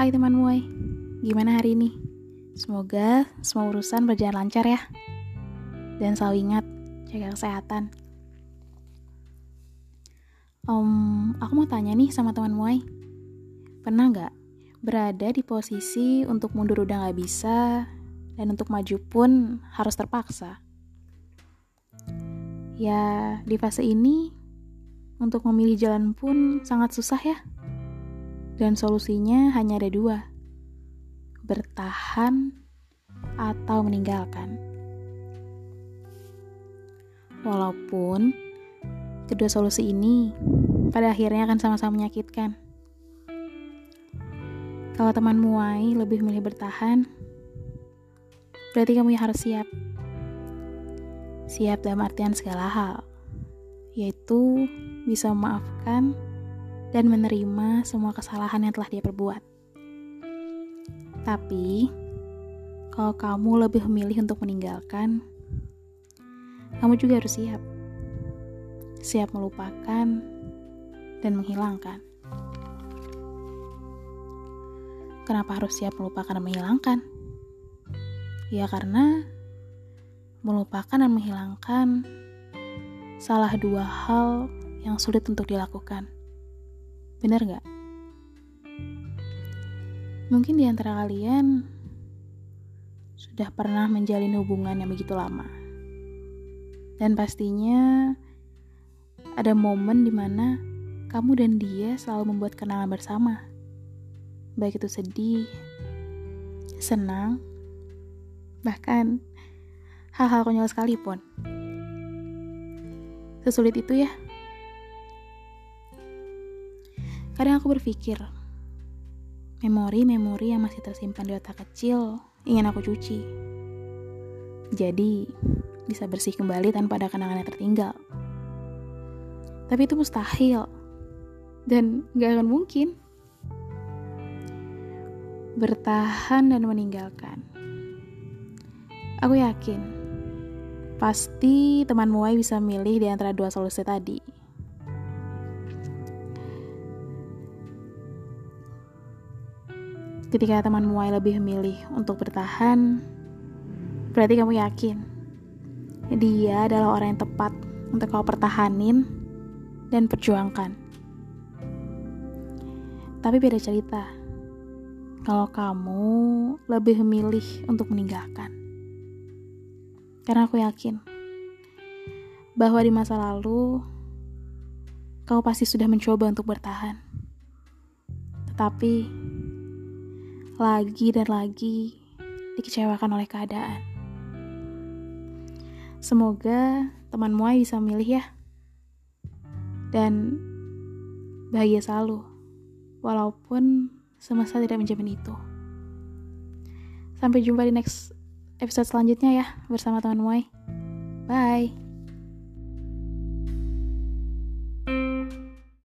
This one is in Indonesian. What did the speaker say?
Hai teman Muay, gimana hari ini? Semoga semua urusan berjalan lancar ya. Dan selalu ingat, jaga kesehatan. Um, aku mau tanya nih sama teman Muay. Pernah nggak berada di posisi untuk mundur udah nggak bisa, dan untuk maju pun harus terpaksa? Ya, di fase ini, untuk memilih jalan pun sangat susah ya. Dan solusinya hanya ada dua. Bertahan atau meninggalkan. Walaupun kedua solusi ini pada akhirnya akan sama-sama menyakitkan. Kalau teman muai lebih memilih bertahan, berarti kamu harus siap. Siap dalam artian segala hal, yaitu bisa memaafkan dan menerima semua kesalahan yang telah dia perbuat. Tapi, kalau kamu lebih memilih untuk meninggalkan, kamu juga harus siap. Siap melupakan dan menghilangkan. Kenapa harus siap melupakan dan menghilangkan? Ya karena melupakan dan menghilangkan salah dua hal yang sulit untuk dilakukan. Benar gak? Mungkin di antara kalian sudah pernah menjalin hubungan yang begitu lama. Dan pastinya ada momen di mana kamu dan dia selalu membuat kenangan bersama. Baik itu sedih, senang, bahkan hal-hal konyol sekalipun. Sesulit itu ya Kadang aku berpikir, memori-memori yang masih tersimpan di otak kecil ingin aku cuci. Jadi, bisa bersih kembali tanpa ada kenangan yang tertinggal. Tapi itu mustahil. Dan gak akan mungkin. Bertahan dan meninggalkan. Aku yakin, pasti teman Muai bisa milih di antara dua solusi tadi. Ketika teman muai lebih memilih untuk bertahan, berarti kamu yakin dia adalah orang yang tepat untuk kau pertahanin dan perjuangkan. Tapi beda cerita kalau kamu lebih memilih untuk meninggalkan. Karena aku yakin bahwa di masa lalu kau pasti sudah mencoba untuk bertahan. Tetapi lagi dan lagi dikecewakan oleh keadaan. Semoga teman Muai bisa memilih ya. Dan bahagia selalu, walaupun semesta tidak menjamin itu. Sampai jumpa di next episode selanjutnya ya, bersama teman Muai. Bye.